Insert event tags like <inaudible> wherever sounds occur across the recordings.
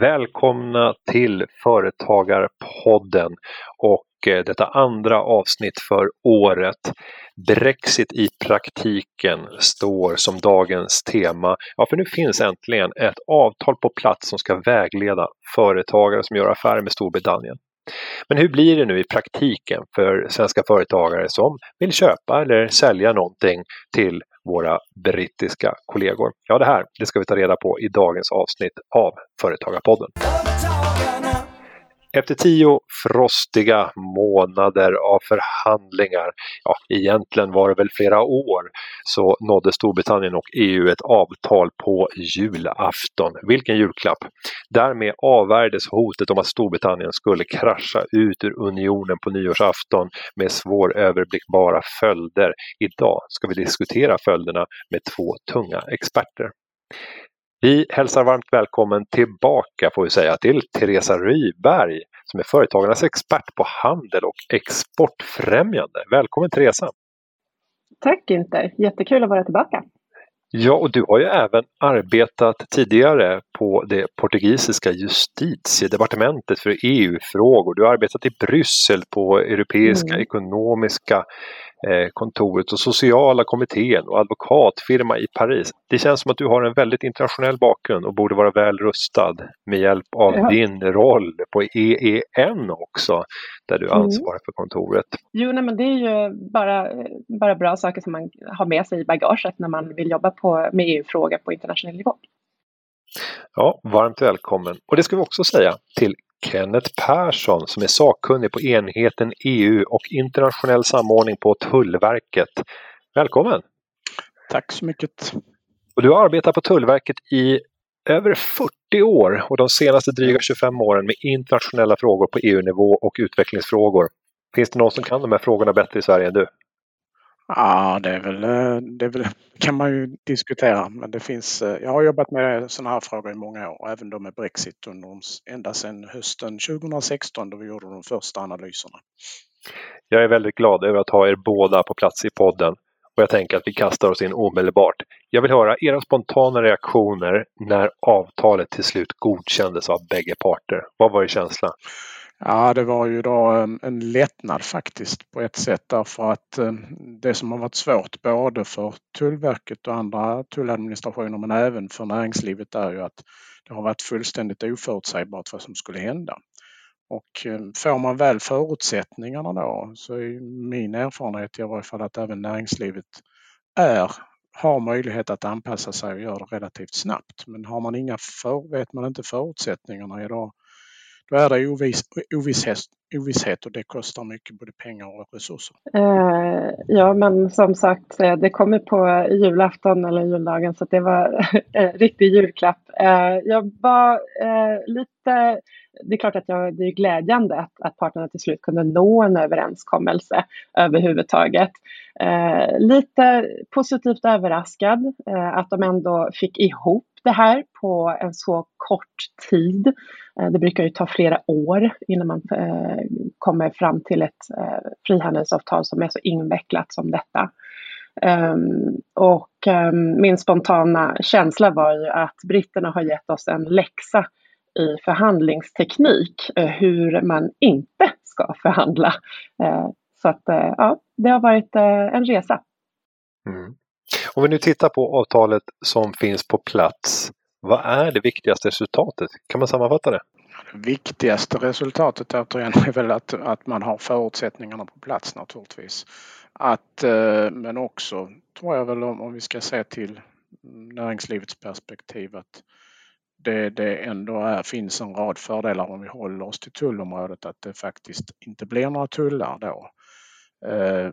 Välkomna till Företagarpodden och eh, detta andra avsnitt för året. Brexit i praktiken står som dagens tema. Ja, för nu finns äntligen ett avtal på plats som ska vägleda företagare som gör affärer med Storbritannien. Men hur blir det nu i praktiken för svenska företagare som vill köpa eller sälja någonting till våra brittiska kollegor? Ja, det här det ska vi ta reda på i dagens avsnitt av Företagarpodden. Efter tio frostiga månader av förhandlingar, ja egentligen var det väl flera år, så nådde Storbritannien och EU ett avtal på julafton. Vilken julklapp! Därmed avvärjdes hotet om att Storbritannien skulle krascha ut ur unionen på nyårsafton med svåröverblickbara följder. Idag ska vi diskutera följderna med två tunga experter. Vi hälsar varmt välkommen tillbaka får vi säga till Teresa Ryberg som är företagarnas expert på handel och exportfrämjande. Välkommen Teresa! Tack Günther, jättekul att vara tillbaka. Ja, och du har ju även arbetat tidigare på det portugisiska justitiedepartementet för EU-frågor. Du har arbetat i Bryssel på Europeiska mm. ekonomiska kontoret och sociala kommittén och advokatfirma i Paris. Det känns som att du har en väldigt internationell bakgrund och borde vara väl rustad med hjälp av ja. din roll på EEN också, där du mm. ansvarar mm. för kontoret. Jo, nej, men det är ju bara, bara bra saker som man har med sig i bagaget när man vill jobba på, med EU-frågor på internationell nivå. Ja, varmt välkommen. Och det ska vi också säga till Kenneth Persson som är sakkunnig på enheten EU och internationell samordning på Tullverket. Välkommen! Tack så mycket! Och du har arbetat på Tullverket i över 40 år och de senaste dryga 25 åren med internationella frågor på EU-nivå och utvecklingsfrågor. Finns det någon som kan de här frågorna bättre i Sverige än du? Ja, det, är väl, eh, det är väl, <laughs> kan man ju diskutera. Men det finns, eh, jag har jobbat med sådana här frågor i många år, även då med Brexit under, ända sedan hösten 2016 då vi gjorde de första analyserna. Jag är väldigt glad över att ha er båda på plats i podden och jag tänker att vi kastar oss in omedelbart. Jag vill höra era spontana reaktioner när avtalet till slut godkändes av bägge parter. Vad var er känsla? Ja, det var ju då en, en lättnad faktiskt på ett sätt därför att eh, det som har varit svårt både för Tullverket och andra tulladministrationer men även för näringslivet är ju att det har varit fullständigt oförutsägbart vad som skulle hända. Och eh, får man väl förutsättningarna då så är min erfarenhet i varje fall att även näringslivet är har möjlighet att anpassa sig och göra det relativt snabbt. Men har man inga för, vet man inte förutsättningarna, idag då är det oviss, ovisshet, ovisshet och det kostar mycket både pengar och resurser. Eh, ja, men som sagt, eh, det kommer på julafton eller juldagen så det var <laughs> en riktig julklapp. Eh, jag var eh, lite det är klart att jag, det är glädjande att, att parterna till slut kunde nå en överenskommelse överhuvudtaget. Eh, lite positivt överraskad eh, att de ändå fick ihop det här på en så kort tid. Eh, det brukar ju ta flera år innan man eh, kommer fram till ett eh, frihandelsavtal som är så invecklat som detta. Um, och um, min spontana känsla var ju att britterna har gett oss en läxa i förhandlingsteknik, uh, hur man inte ska förhandla. Uh, så att uh, ja, det har varit en resa. Mm. Om vi nu tittar på avtalet som finns på plats, vad är det viktigaste resultatet? Kan man sammanfatta det? viktigaste resultatet återigen är väl att, att man har förutsättningarna på plats naturligtvis. Att, eh, men också tror jag väl om, om vi ska se till näringslivets perspektiv att det, det ändå är, finns en rad fördelar om vi håller oss till tullområdet att det faktiskt inte blir några tullar då. Eh,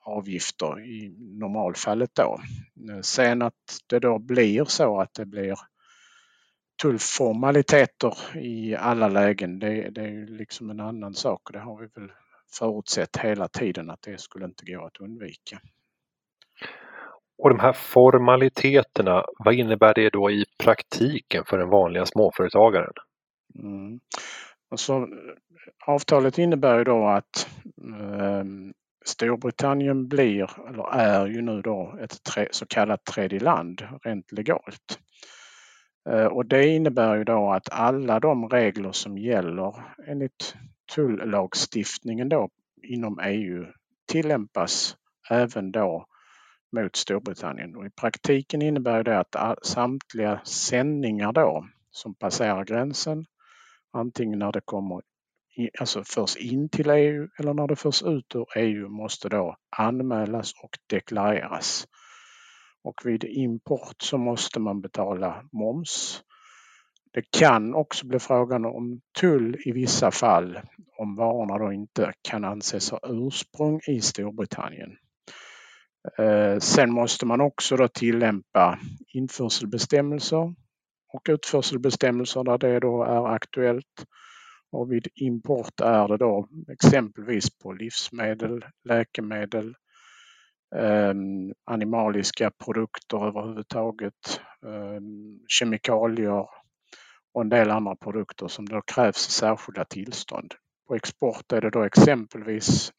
avgifter i normalfallet då. Eh, sen att det då blir så att det blir tullformaliteter i alla lägen, det, det är ju liksom en annan sak och det har vi väl förutsett hela tiden att det skulle inte gå att undvika. Och de här formaliteterna, vad innebär det då i praktiken för den vanliga småföretagaren? Mm. Alltså, avtalet innebär ju då att eh, Storbritannien blir, eller är ju nu då ett tre, så kallat tredje land rent legalt. Eh, och det innebär ju då att alla de regler som gäller enligt tullagstiftningen då inom EU tillämpas även då mot Storbritannien. Och I praktiken innebär det att samtliga sändningar då som passerar gränsen, antingen när det kommer alltså förs in till EU eller när det förs ut ur EU måste då anmälas och deklareras. Och vid import så måste man betala moms. Det kan också bli frågan om tull i vissa fall om varorna då inte kan anses ha ursprung i Storbritannien. Eh, sen måste man också då tillämpa införselbestämmelser och utförselbestämmelser där det då är aktuellt. Och vid import är det då exempelvis på livsmedel, läkemedel, ehm, animaliska produkter överhuvudtaget, ehm, kemikalier och en del andra produkter som då krävs särskilda tillstånd. På export är det då exempelvis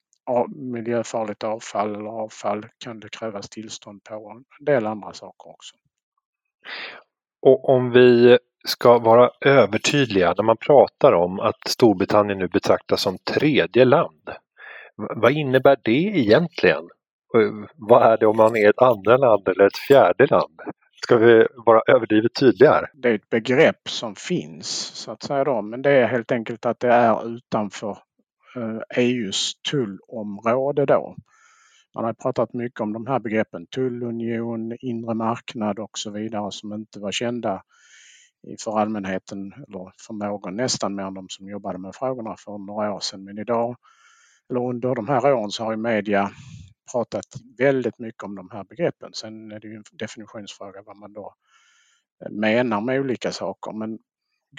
miljöfarligt avfall eller avfall kan det krävas tillstånd på en del andra saker också. Och om vi ska vara övertydliga när man pratar om att Storbritannien nu betraktas som tredje land. Vad innebär det egentligen? Vad är det om man är ett andra land eller ett fjärde land? Ska vi vara överdrivet tydliga här? Det är ett begrepp som finns så att säga då, men det är helt enkelt att det är utanför Eh, EUs tullområde då. Man har pratat mycket om de här begreppen tullunion, inre marknad och så vidare som inte var kända för allmänheten eller för någon nästan mer än de som jobbade med frågorna för några år sedan. Men idag, eller under de här åren så har ju media pratat väldigt mycket om de här begreppen. Sen är det ju en definitionsfråga vad man då eh, menar med olika saker. Men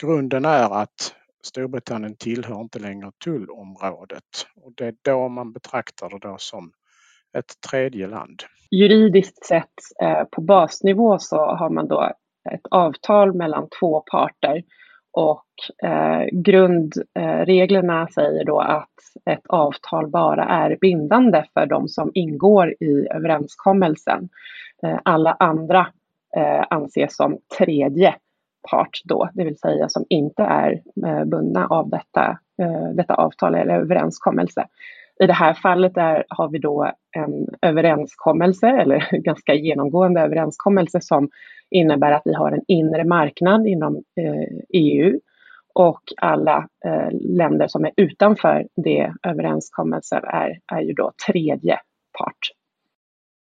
grunden är att Storbritannien tillhör inte längre tullområdet och det är då man betraktar det då som ett tredje land. Juridiskt sett eh, på basnivå så har man då ett avtal mellan två parter och eh, grundreglerna eh, säger då att ett avtal bara är bindande för de som ingår i överenskommelsen. Alla andra anses som tredje part då, det vill säga som inte är eh, bundna av detta, eh, detta avtal eller överenskommelse. I det här fallet är, har vi då en överenskommelse, eller <laughs> ganska genomgående överenskommelse som innebär att vi har en inre marknad inom eh, EU och alla länder som är utanför det överenskommelsen är, är ju då tredje part.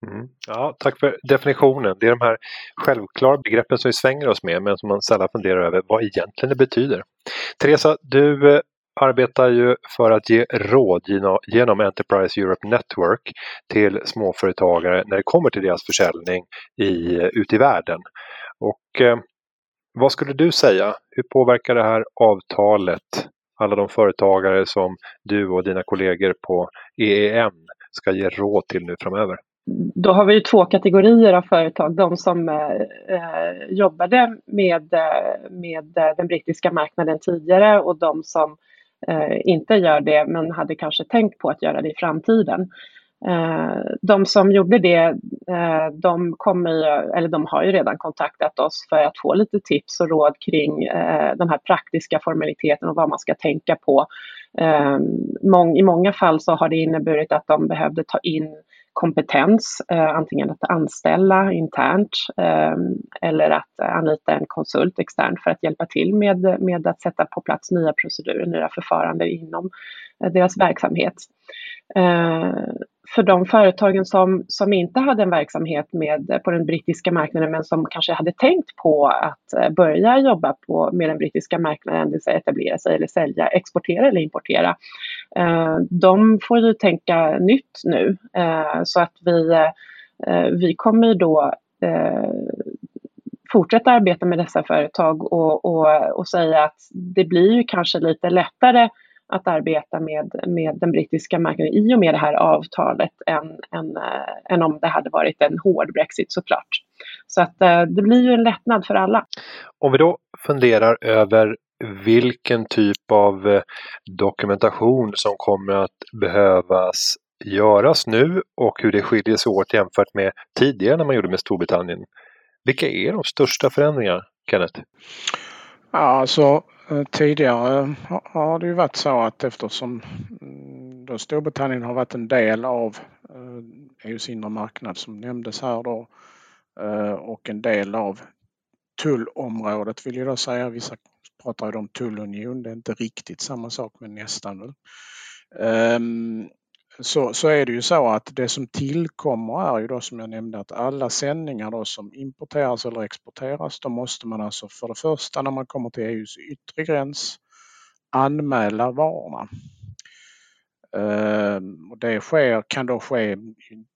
Mm. Ja, tack för definitionen. Det är de här självklara begreppen som vi svänger oss med men som man sällan funderar över vad egentligen det betyder. Teresa, du eh, arbetar ju för att ge råd genom Enterprise Europe Network till småföretagare när det kommer till deras försäljning i, eh, ute i världen. Och eh, vad skulle du säga? Hur påverkar det här avtalet alla de företagare som du och dina kollegor på EEN ska ge råd till nu framöver? Då har vi ju två kategorier av företag. De som eh, eh jobbade med, eh, med eh, den brittiska marknaden tidigare och de som eh, inte gör det men hade kanske tänkt på att göra det i framtiden. Eh, de som gjorde det, eh, de, kommer, eller de har ju redan kontaktat oss för att få lite tips och råd kring eh, de här praktiska formaliteterna och vad man ska tänka på. I många fall så har det inneburit att de behövde ta in kompetens, eh, antingen att anställa internt eh, eller att anlita en konsult externt för att hjälpa till med, med att sätta på plats nya procedurer, nya förfaranden inom eh, deras verksamhet för de företagen som, som inte hade en verksamhet med, på den brittiska marknaden men som kanske hade tänkt på att börja jobba på, med den brittiska marknaden, det vill säga etablera sig eller sälja, exportera eller importera. Eh, de får ju tänka nytt nu eh, så att vi, eh, vi kommer då eh, fortsätta arbeta med dessa företag och, och, och säga att det blir ju kanske lite lättare att arbeta med, med den brittiska marknaden i och med det här avtalet än, än, äh, än om det hade varit en hård Brexit såklart. Så att äh, det blir ju en lättnad för alla. Om vi då funderar över vilken typ av eh, dokumentation som kommer att behövas göras nu och hur det skiljer sig åt jämfört med tidigare när man gjorde med Storbritannien. Vilka är de största förändringarna? Kenneth? Ja, alltså eh, tidigare har det ju varit så att eftersom mm, då Storbritannien har varit en del av eh, e EUs inre marknad som nämndes här då och en del av tullområdet vill jag då säga. Vissa pratar ju om tullunion. Det är inte riktigt samma sak men nästan. Väl. Um, så, så är det ju så att det som tillkommer är ju då som jag nämnde att alla sändningar då som importeras eller exporteras då måste man alltså för det första när man kommer till EUs yttre gräns anmäla varorna. Ehm, det sker, kan då ske i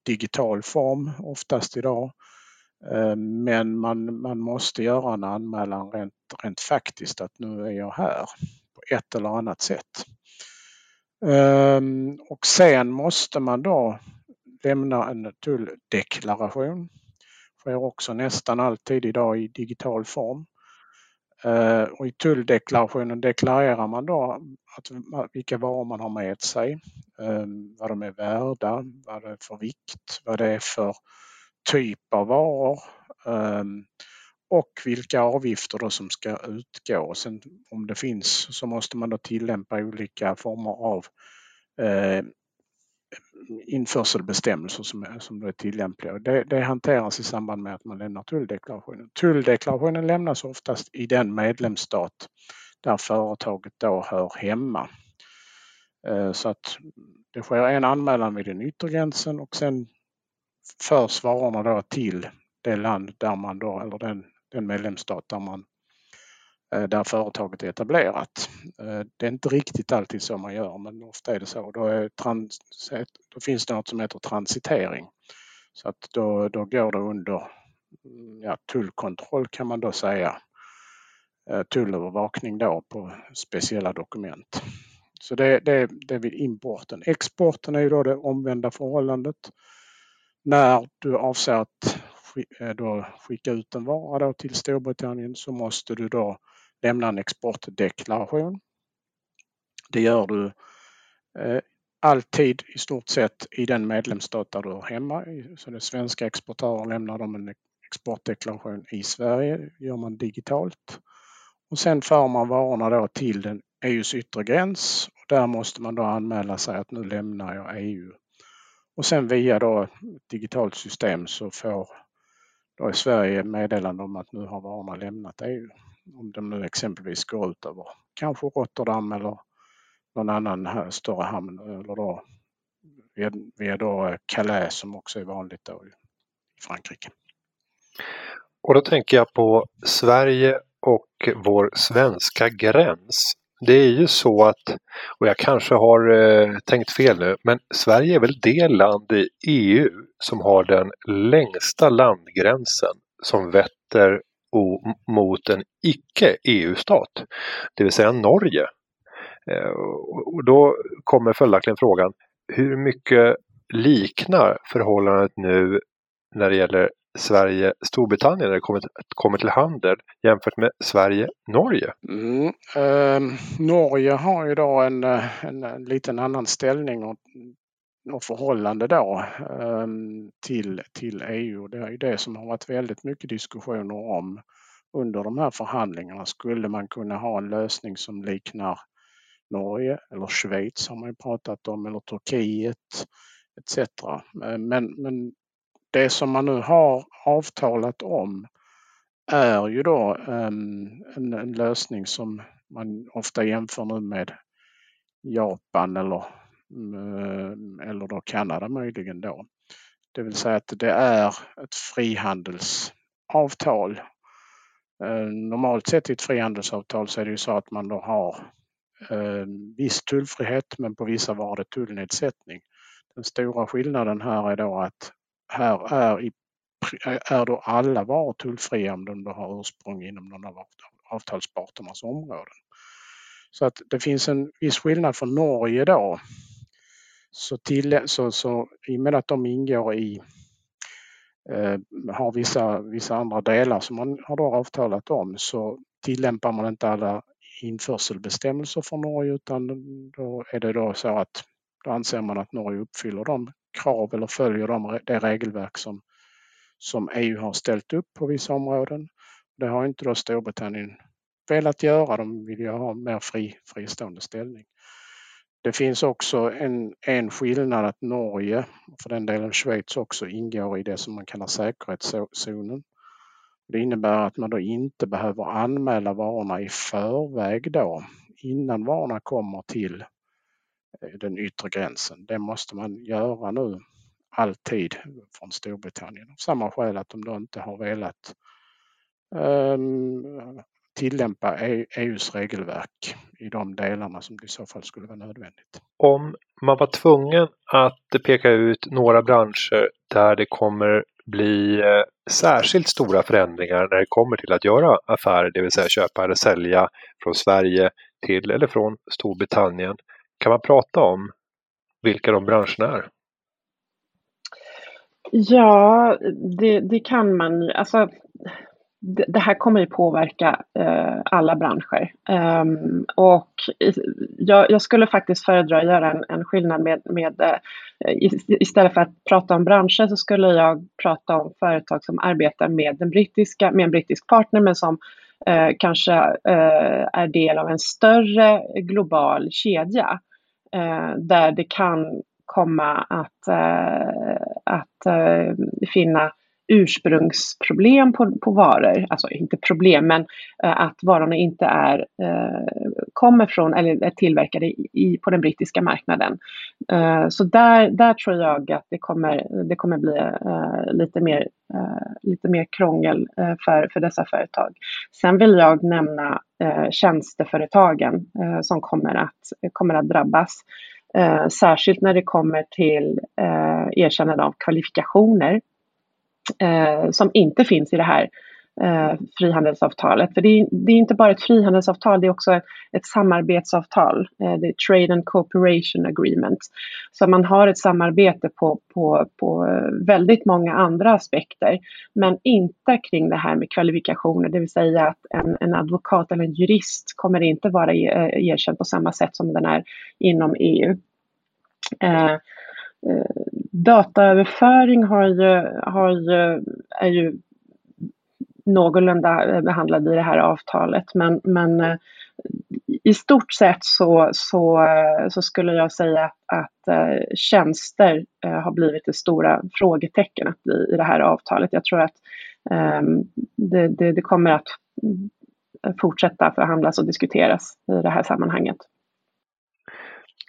digital form oftast idag. Eh, men man, man måste göra en anmälan rent, rent faktiskt att nu är jag här på ett eller annat sätt. Ehm, och sen måste man då lämna en tulldeklaration. Sker också nästan alltid idag i digital form. Eh, och I tulldeklarationen deklarerar man då att, vilka varor man har med sig, ehm, vad de är värda, vad det är för vikt, vad det är för typ av varor ehm, och vilka avgifter då som ska utgå. Sen om det finns så måste man då tillämpa olika former av eh, införselbestämmelser som är, som är tillämpliga. Det, det hanteras i samband med att man lämnar tulldeklarationen. Tulldeklarationen lämnas oftast i den medlemsstat där företaget då hör hemma. Eh, så att det sker en anmälan vid den yttre gränsen och sen förs varorna då till det land där man då, eller den den medlemsstat där, man, eh, där företaget är etablerat. Eh, det är inte riktigt alltid så man gör men ofta är det så. Då, är trans, då finns det något som heter transitering. Så att då, då går det under mm, ja, tullkontroll kan man då säga. Eh, tullövervakning då på speciella dokument. Så det, det, det är vid importen. Exporten är ju då det omvända förhållandet. När du avser att eh, då skicka ut en vara då till Storbritannien så måste du då lämna en exportdeklaration. Det gör du eh, alltid i stort sett i den medlemsstat där du är hemma. Så det svenska exportörer lämnar de en exportdeklaration i Sverige, gör man digitalt. Och sen för man varorna då till den EUs yttre gräns och där måste man då anmäla sig att nu lämnar jag EU. Och sen via då ett digitalt system så får då i Sverige meddelande om att nu har varorna lämnat EU. Om de nu exempelvis går ut över kanske Rotterdam eller någon annan större hamn eller då via, då eh, Calais som också är vanligt då i Frankrike. Och då tänker jag på Sverige och vår svenska gräns. Det är ju så att, och jag kanske har eh, tänkt fel nu, men Sverige är väl det land i EU som har den längsta landgränsen som vetter mot en icke-EU-stat, det vill säga Norge. Eh, och då kommer följaktligen frågan, hur mycket liknar förhållandet nu när det gäller Sverige-Storbritannien när det kommer, kommer till handel jämfört med Sverige-Norge? Mm, eh, Norge har ju då en, en, en liten annan ställning och, och förhållande då eh, till, till EU. Det är ju det som har varit väldigt mycket diskussioner om under de här förhandlingarna. Skulle man kunna ha en lösning som liknar Norge eller Schweiz har man ju pratat om eller Turkiet etc. Men, men det som man nu har avtalat om är ju då en, en, en, lösning som man ofta jämför nu med Japan eller, ehm, eller då Kanada möjligen då. Det vill säga att det är ett frihandelsavtal. Ehm, normalt sett i ett frihandelsavtal så är det ju så att man då har viss tullfrihet men på vissa varor det tullnedsättning. Den stora skillnaden här är då att här är, i, är då alla varor tullfria om de har ursprung inom någon av avtalsparternas områden. Så att det finns en viss skillnad för Norge då. Så, till, så, så i och med att de ingår i eh, har vissa, vissa andra delar som man har då avtalat om så tillämpar man inte alla införselbestämmelser för Norge utan då är det då så att då anser man att Norge uppfyller de krav eller följer de, det regelverk som, som EU har ställt upp på vissa områden. Det har inte då Storbritannien velat göra. De vill ju ha en mer fri, fristående ställning. Det finns också en, en skillnad att Norge, för den delen Schweiz också, ingår i det som man kallar säkerhetszonen. Det innebär att man då inte behöver anmäla varorna i förväg då innan varorna kommer till Eh, den yttre gränsen. Det måste man göra nu alltid från Storbritannien. Av samma skäl att de då inte har velat um, tillämpa e EUs regelverk i de delarna som det i så fall skulle vara nödvändigt. Om man var tvungen att peka ut några branscher där det kommer bli eh, särskilt stora förändringar när det kommer till att göra affärer, det vill säga köpa eller sälja från Sverige till eller från Storbritannien. Kan man prata om vilka de branscherna är? Ja, det, det kan man. Alltså, det, här kommer ju påverka eh, alla branscher. Um, och jag, jag, skulle faktiskt föredra att göra en, en skillnad med, med uh, istället för att prata om branscher så skulle jag prata om företag som arbetar med, den brittiska, med en brittisk partner men som uh, kanske uh, är del av en större global kedja Eh, där det kan komma att, eh, att eh, finna ursprungsproblem på, på varor, alltså inte problem men eh, att varorna inte är, eh, kommer från eller är tillverkade i, på den brittiska marknaden. Eh, så där, där tror jag att det kommer, det kommer bli eh, lite, mer, eh, lite mer krångel eh, för, för dessa företag. Sen vill jag nämna eh, tjänsteföretagen eh, som kommer att, kommer att drabbas. Eh, särskilt när det kommer till erkännande av kvalifikationer eh, som inte finns i det här eh, frihandelsavtalet. För det är, det är, inte bara ett frihandelsavtal, det är också ett samarbetsavtal. Eh, det är Trade and Cooperation Agreement. Så man har ett samarbete på, på, på eh, väldigt många andra aspekter, men inte kring det här med kvalifikationer, det vill säga att en, en advokat eller en jurist kommer inte vara eh, erkänd på samma sätt som den är inom EU. Eh, eh, dataöverföring har ju, har ju, är ju någorlunda eh, behandlade i det här avtalet men, men eh, i stort sett så, så, eh, så skulle jag säga att, att tjänster har blivit det stora frågetecknet i, i det här avtalet. Jag tror att um, det, det, det kommer att mm, fortsätta förhandlas och diskuteras i det här sammanhanget.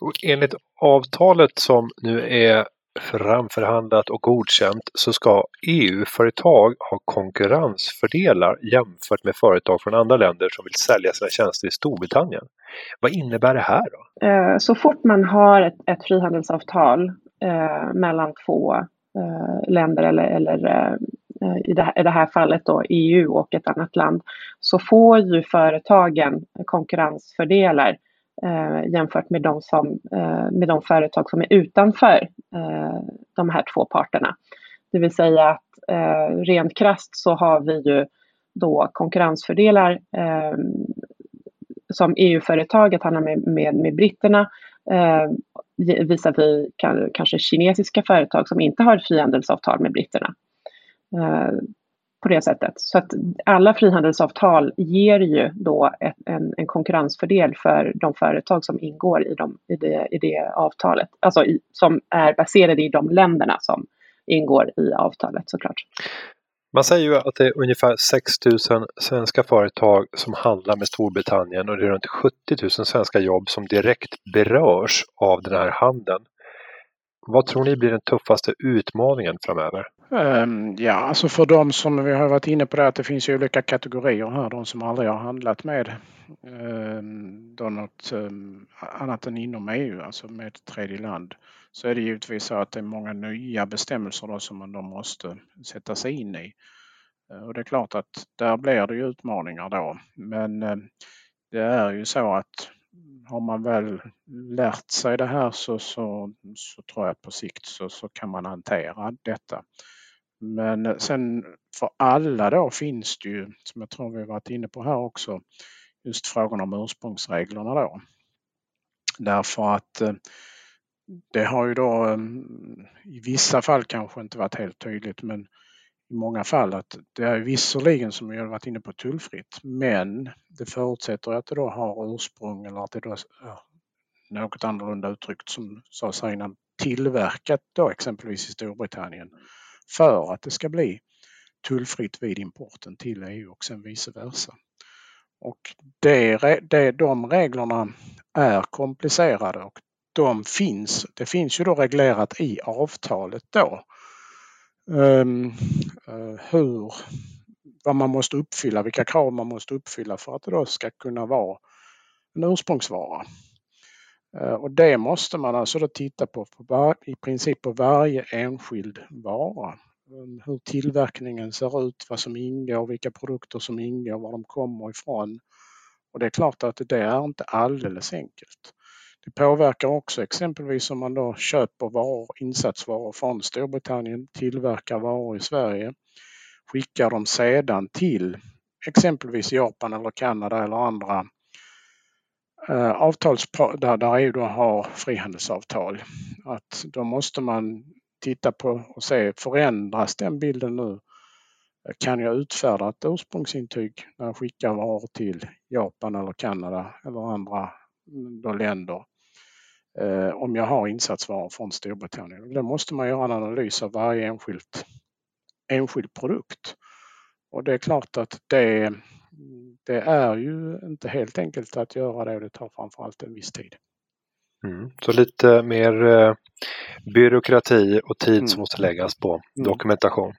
Och enligt avtalet som nu är framförhandlat och godkänt så ska EU-företag ha konkurrensfördelar jämfört med företag från andra länder som vill sälja sina tjänster i Storbritannien. Vad innebär det här då? Eh, så fort man har ett, ett frihandelsavtal eh, mellan två eh, länder eller, eller eh, i, det här, i det här fallet då EU och ett annat land så får ju företagen konkurrensfördelar eh, jämfört med de, som, eh, med de företag som är utanför eh, de här två parterna. Det vill säga att eh, rent krast så har vi ju då konkurrensfördelar eh, som EU-företaget handlar med, med, med britterna eh, visar vi kanske kinesiska företag som inte har ett frihandelsavtal med britterna. Eh, på det sättet. Så att alla frihandelsavtal ger ju då ett, en, en, konkurrensfördel för de företag som ingår i, de, i, det, i det avtalet, alltså i, som är baserade i de länderna som ingår i avtalet såklart. Man säger ju att det är ungefär 6 000 svenska företag som handlar med Storbritannien och det är runt 70 000 svenska jobb som direkt berörs av den här handeln. Vad tror ni blir den tuffaste utmaningen framöver? Ehm, ja, alltså för de som vi har varit inne på det att det finns ju olika kategorier här. De som aldrig har handlat med ehm, då något ehm, annat än inom EU, alltså med tredje land. Så är det givetvis så att det är många nya bestämmelser då som man då måste sätta sig in i. Eh, och det är klart att där blir det ju utmaningar då. Men det är ju så att har man väl lärt sig det här så, så, så tror jag på sikt så, så kan man hantera detta. Men eh, sen för alla då finns det ju, som jag tror vi varit inne på här också, just frågan om ursprungsreglerna då. Därför att eh, det har ju då mm, i vissa fall kanske inte varit helt tydligt men i många fall att det är visserligen som jag varit inne på tullfritt men det förutsätter att det då har ursprung eller att det då något annorlunda uttryckt som sades här innan tillverkat då exempelvis i Storbritannien för att det ska bli tullfritt vid importen till EU och sen vice versa. Och det, det, de reglerna är komplicerade och de finns, det finns ju då reglerat i avtalet då. Um, uh, hur, vad man måste uppfylla, vilka krav man måste uppfylla för att det då ska kunna vara en ursprungsvara. Eh, och det måste man alltså då titta på, på var, i princip på varje enskild vara. Mm, hur tillverkningen ser ut, vad som ingår, vilka produkter som ingår, var de kommer ifrån. Och det är klart att det är inte alldeles enkelt. Det påverkar också exempelvis om man då köper varor, insatsvaror från Storbritannien, tillverkar varor i Sverige, skickar dem sedan till exempelvis Japan eller Kanada eller andra eh, avtals där, där EU då har frihandelsavtal. Att då måste man titta på och se förändras den bilden nu? Eh, kan jag utfärda ett ursprungsintyg när jag skickar varor till Japan eller Kanada eller andra mm, då länder eh, om jag har insatsvaror från Storbritannien. Då måste man göra en analys av varje enskilt, enskild produkt. Och det är klart att det, det är ju inte helt enkelt att göra det och det tar framförallt en viss tid. Mm. Så lite mer eh, byråkrati och tid mm. som måste läggas på mm. dokumentation.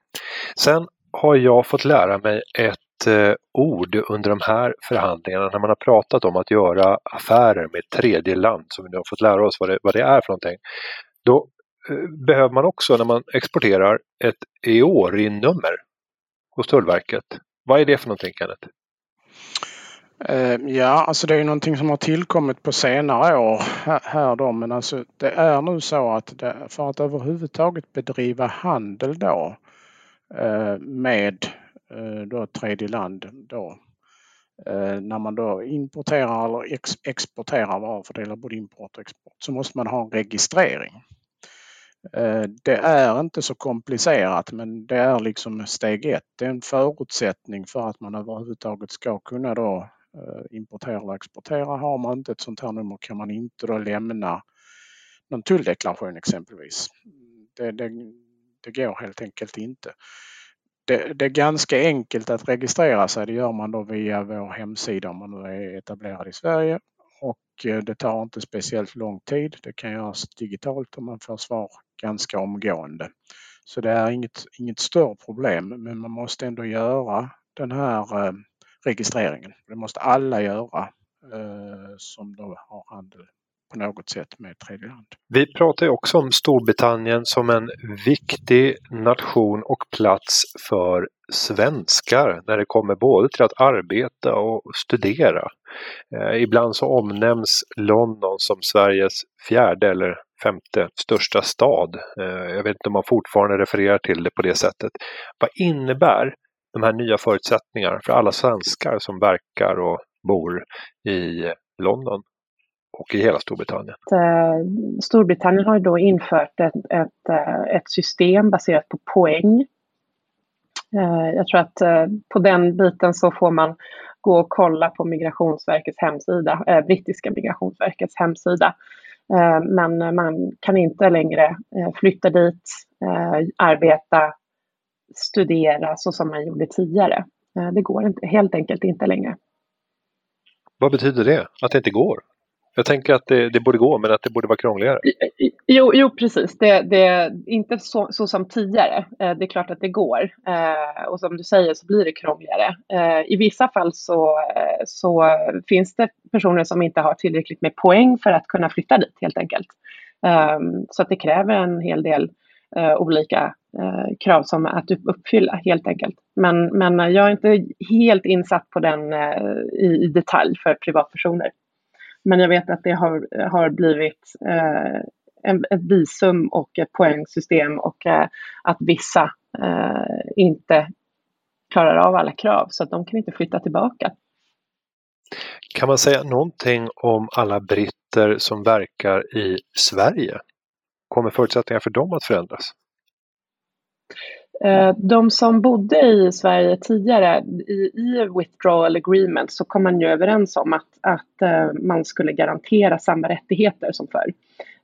Sen har jag fått lära mig ett eh, ord under de här förhandlingarna när man har pratat om att göra affärer med tredje land, som vi nu har fått lära oss vad det, vad det är för någonting. Då eh, behöver man också när man exporterar ett EORI-nummer hos Tullverket. Vad är det för någonting Kenneth? Ehm, ja, alltså det är någonting som har tillkommit på senare år här då, men alltså det är nu så att det, för att överhuvudtaget bedriva handel då eh, med eh, då tredje land då. Eh, när man då importerar eller ex exporterar varor, fördelar både import och export, så måste man ha en registrering. Det är inte så komplicerat men det är liksom steg ett. Det är en förutsättning för att man överhuvudtaget ska kunna då Eh, importera eller exportera. Har man inte ett sånt här nummer kan man inte då lämna någon tulldeklaration exempelvis. Det, det, det går helt enkelt inte det, det, är ganska enkelt att registrera sig. Det gör man då via vår hemsida om man nu är etablerad i Sverige. Och eh, det tar inte speciellt lång tid. Det kan göras digitalt och man får svar ganska omgående. Så det är inget, inget större problem men man måste ändå göra den här eh, registreringen. Det måste alla göra eh, som då har handel på något sätt med tredje land. Vi pratar ju också om Storbritannien som en viktig nation och plats för svenskar när det kommer både till att arbeta och studera. Eh, ibland så omnämns London som Sveriges fjärde eller femte största stad. Eh, jag vet inte om man fortfarande refererar till det på det sättet. Vad innebär de här nya förutsättningarna för alla svenskar som verkar och bor i London? och i hela Storbritannien. Eh, Storbritannien har då infört ett, ett, eh, ett system baserat på poäng. Eh, jag tror att på den biten så får man gå och kolla på Migrationsverkets hemsida, brittiska Migrationsverkets hemsida. Men man kan inte längre flytta dit, arbeta, studera så som man gjorde tidigare. Det går inte, helt enkelt inte längre. Vad betyder det? Att det inte går? Jag tänker att det, det, borde gå, men att det borde vara krångligare. Jo, jo precis. Det, det inte så, så, som tidigare. Eh, det är klart att det går. Eh, och som du säger så blir det krångligare. Eh, I vissa fall så, så finns det personer som inte har tillräckligt med poäng för att kunna flytta dit helt enkelt. Så att det kräver en hel del Eh, olika eh, krav som att uppfylla helt enkelt. Men, men eh, jag är inte helt insatt på den i, i detalj för privatpersoner. Men jag vet att det har, har blivit eh, en, ett visum och ett poängsystem och eh, att vissa eh, inte klarar av alla krav så att de kan inte flytta tillbaka. Kan man säga någonting om alla britter som verkar i Sverige? Kommer förutsättningarna för dem att förändras? Eh, de som bodde i Sverige tidigare, i, i withdrawal agreement så kom man ju överens om att, att eh, man skulle garantera samma rättigheter som förr.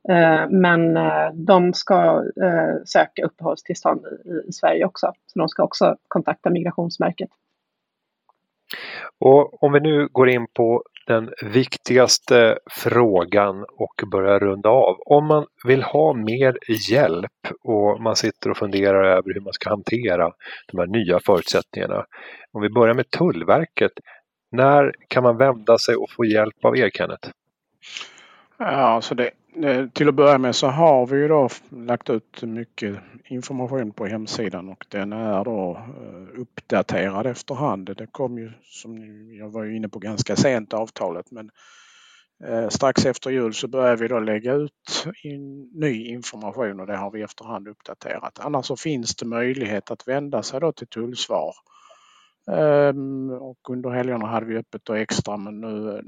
Eh, men de ska söka uppehållstillstånd i, i Sverige också, så de ska också kontakta Migrationsverket. Och om vi nu går in på den viktigaste frågan och börja runda av. Om man vill ha mer hjälp och man sitter och funderar över hur man ska hantera de här nya förutsättningarna. Om vi börjar med Tullverket. När kan man vända sig och få hjälp av er Kenneth? Ja, alltså det, Eh, till att börja med så har vi ju då lagt ut mycket information på hemsidan och den är då eh, uppdaterad efterhand. Det kom ju som jag var inne på ganska sent avtalet men eh, strax efter jul så börjar vi då lägga ut in, ny information och det har vi efterhand uppdaterat. Annars så finns det möjlighet att vända sig då till Tullsvar ehm, och under helgerna hade vi öppet och extra men nu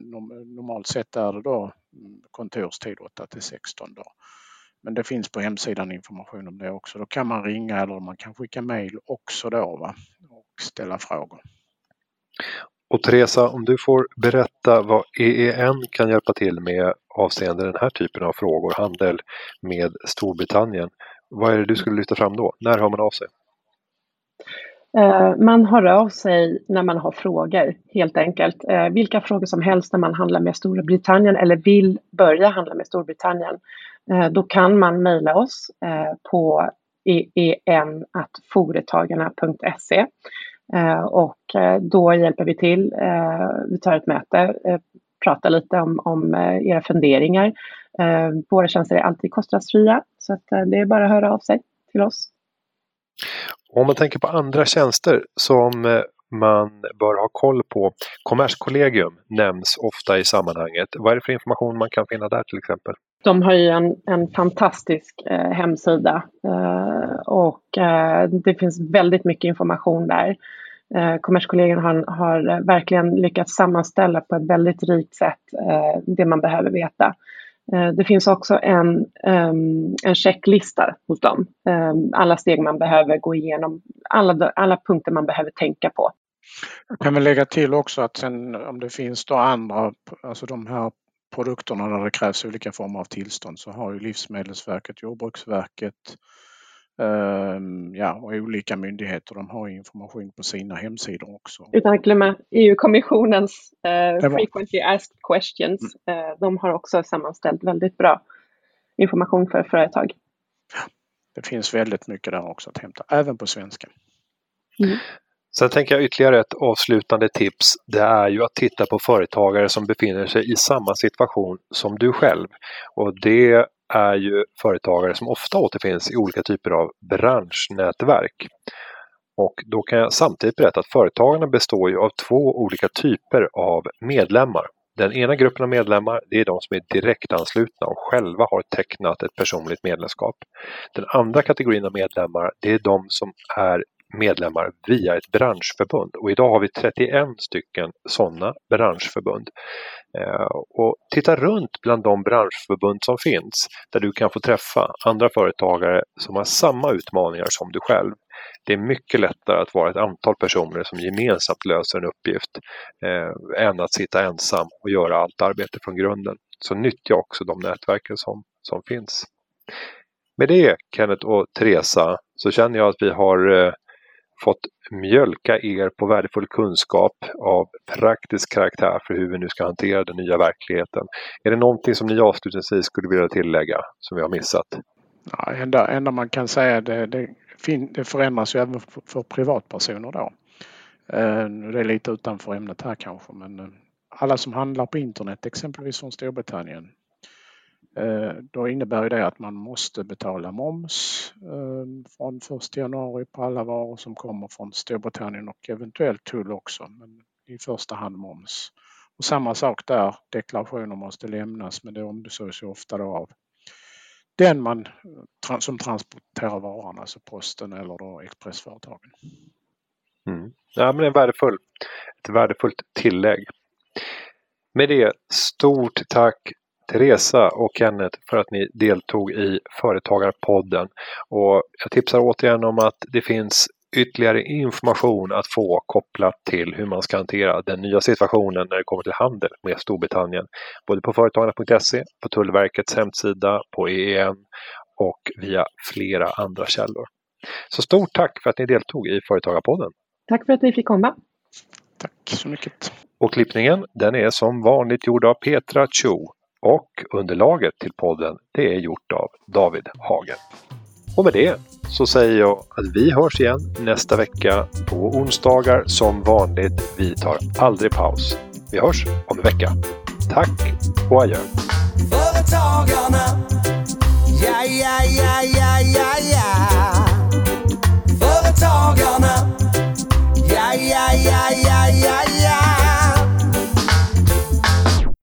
normalt sett är det då kontorstid 8 till 16 då. Men det finns på hemsidan information om det också. Då kan man ringa eller man kan skicka mejl också då va? och ställa frågor. Och Teresa, om du får berätta vad EEN kan hjälpa till med avseende den här typen av frågor, handel med Storbritannien. Vad är det du skulle lyfta fram då? När hör man av sig? Eh, man hör av sig när man har frågor, helt enkelt. Eh, vilka frågor som helst när man handlar med Storbritannien eller vill börja handla med Storbritannien. Eh, då kan man mejla oss på e en.foretagarna.se och då hjälper vi till. Vi tar ett möte, pratar lite om, om era funderingar. Våra tjänster är alltid kostnadsfria så att det är bara att höra av sig till oss. Om man tänker på andra tjänster som eh, man bör ha koll på. Kommerskollegium nämns ofta i sammanhanget. Vad är det för information man kan finna där till exempel? De har ju en, en fantastisk eh, hemsida eh, och eh, det finns väldigt mycket information där. Eh, Kommerskollegium har, har, verkligen lyckats sammanställa på ett väldigt rikt sätt eh, det man behöver veta. Eh, det finns också en, ehm, en checklista hos dem. Ehm, alla steg man behöver gå igenom, alla, alla punkter man behöver tänka på. Jag kan väl lägga till också att sen om det finns då andra, alltså de här produkterna där det krävs olika former av tillstånd så har ju Livsmedelsverket, Jordbruksverket, ja, och olika myndigheter de har information på sina hemsidor också. Utan att glömma EU-kommissionens uh, Frequently Asked Questions. Mm. Uh, de har också sammanställt väldigt bra information för företag. Det finns väldigt mycket där också att hämta, även på svenska. Mm. Sen tänker jag ytterligare ett avslutande tips. Det är ju att titta på företagare som befinner sig i samma situation som du själv. Och det är ju företagare som ofta återfinns i olika typer av branschnätverk. Och då kan jag samtidigt berätta att företagarna består ju av två olika typer av medlemmar. Den ena gruppen av medlemmar det är de som är direktanslutna och själva har tecknat ett personligt medlemskap. Den andra kategorin av medlemmar det är de som är medlemmar via ett branschförbund och idag har vi 31 stycken sådana branschförbund. Eh, och titta runt bland de branschförbund som finns där du kan få träffa andra företagare som har samma utmaningar som du själv. Det är mycket lättare att vara ett antal personer som gemensamt löser en uppgift eh, än att sitta ensam och göra allt arbete från grunden. Så nyttja också de nätverken som, som finns. Med det Kenneth och Teresa så känner jag att vi har eh, fått mjölka er på värdefull kunskap av praktisk karaktär för hur vi nu ska hantera den nya verkligheten. Är det någonting som ni avslutningsvis skulle vilja tillägga som vi har missat? Ja, enda, enda man kan säga det, det, det förändras ju även för, för privatpersoner då. Eh, det är lite utanför ämnet här kanske men eh, alla som handlar på internet exempelvis från Storbritannien Eh, då innebär det att man måste betala moms ehm, från 1 januari på alla varor som kommer från Storbritannien och eventuellt tull också, men i första hand moms. Och samma sak där, deklarationer måste lämnas men det ombesörjs ju ofta då av den man eh, som transporterar varan, alltså posten eller då expressföretagen. Mm. Ja, men det är värdefull, ett värdefullt tillägg. Med det, stort tack Teresa och Kenneth för att ni deltog i Företagarpodden. Och jag tipsar återigen om att det finns ytterligare information att få kopplat till hur man ska hantera den nya situationen när det kommer till handel med Storbritannien. Både på företagarna.se, på Tullverkets hemsida, på EEN och via flera andra källor. Så stort tack för att ni deltog i Företagarpodden. Tack för att vi fick komma. Tack så mycket. Och klippningen den är som vanligt gjord av Petra Cho och underlaget till podden det är gjort av David Hagen. Och med det så säger jag att vi hörs igen nästa vecka på onsdagar som vanligt. Vi tar aldrig paus. Vi hörs om en vecka. Tack och adjö. Företagarna, ja, ja, ja, ja, ja, ja. Företagarna, ja, ja, ja, ja, ja, ja.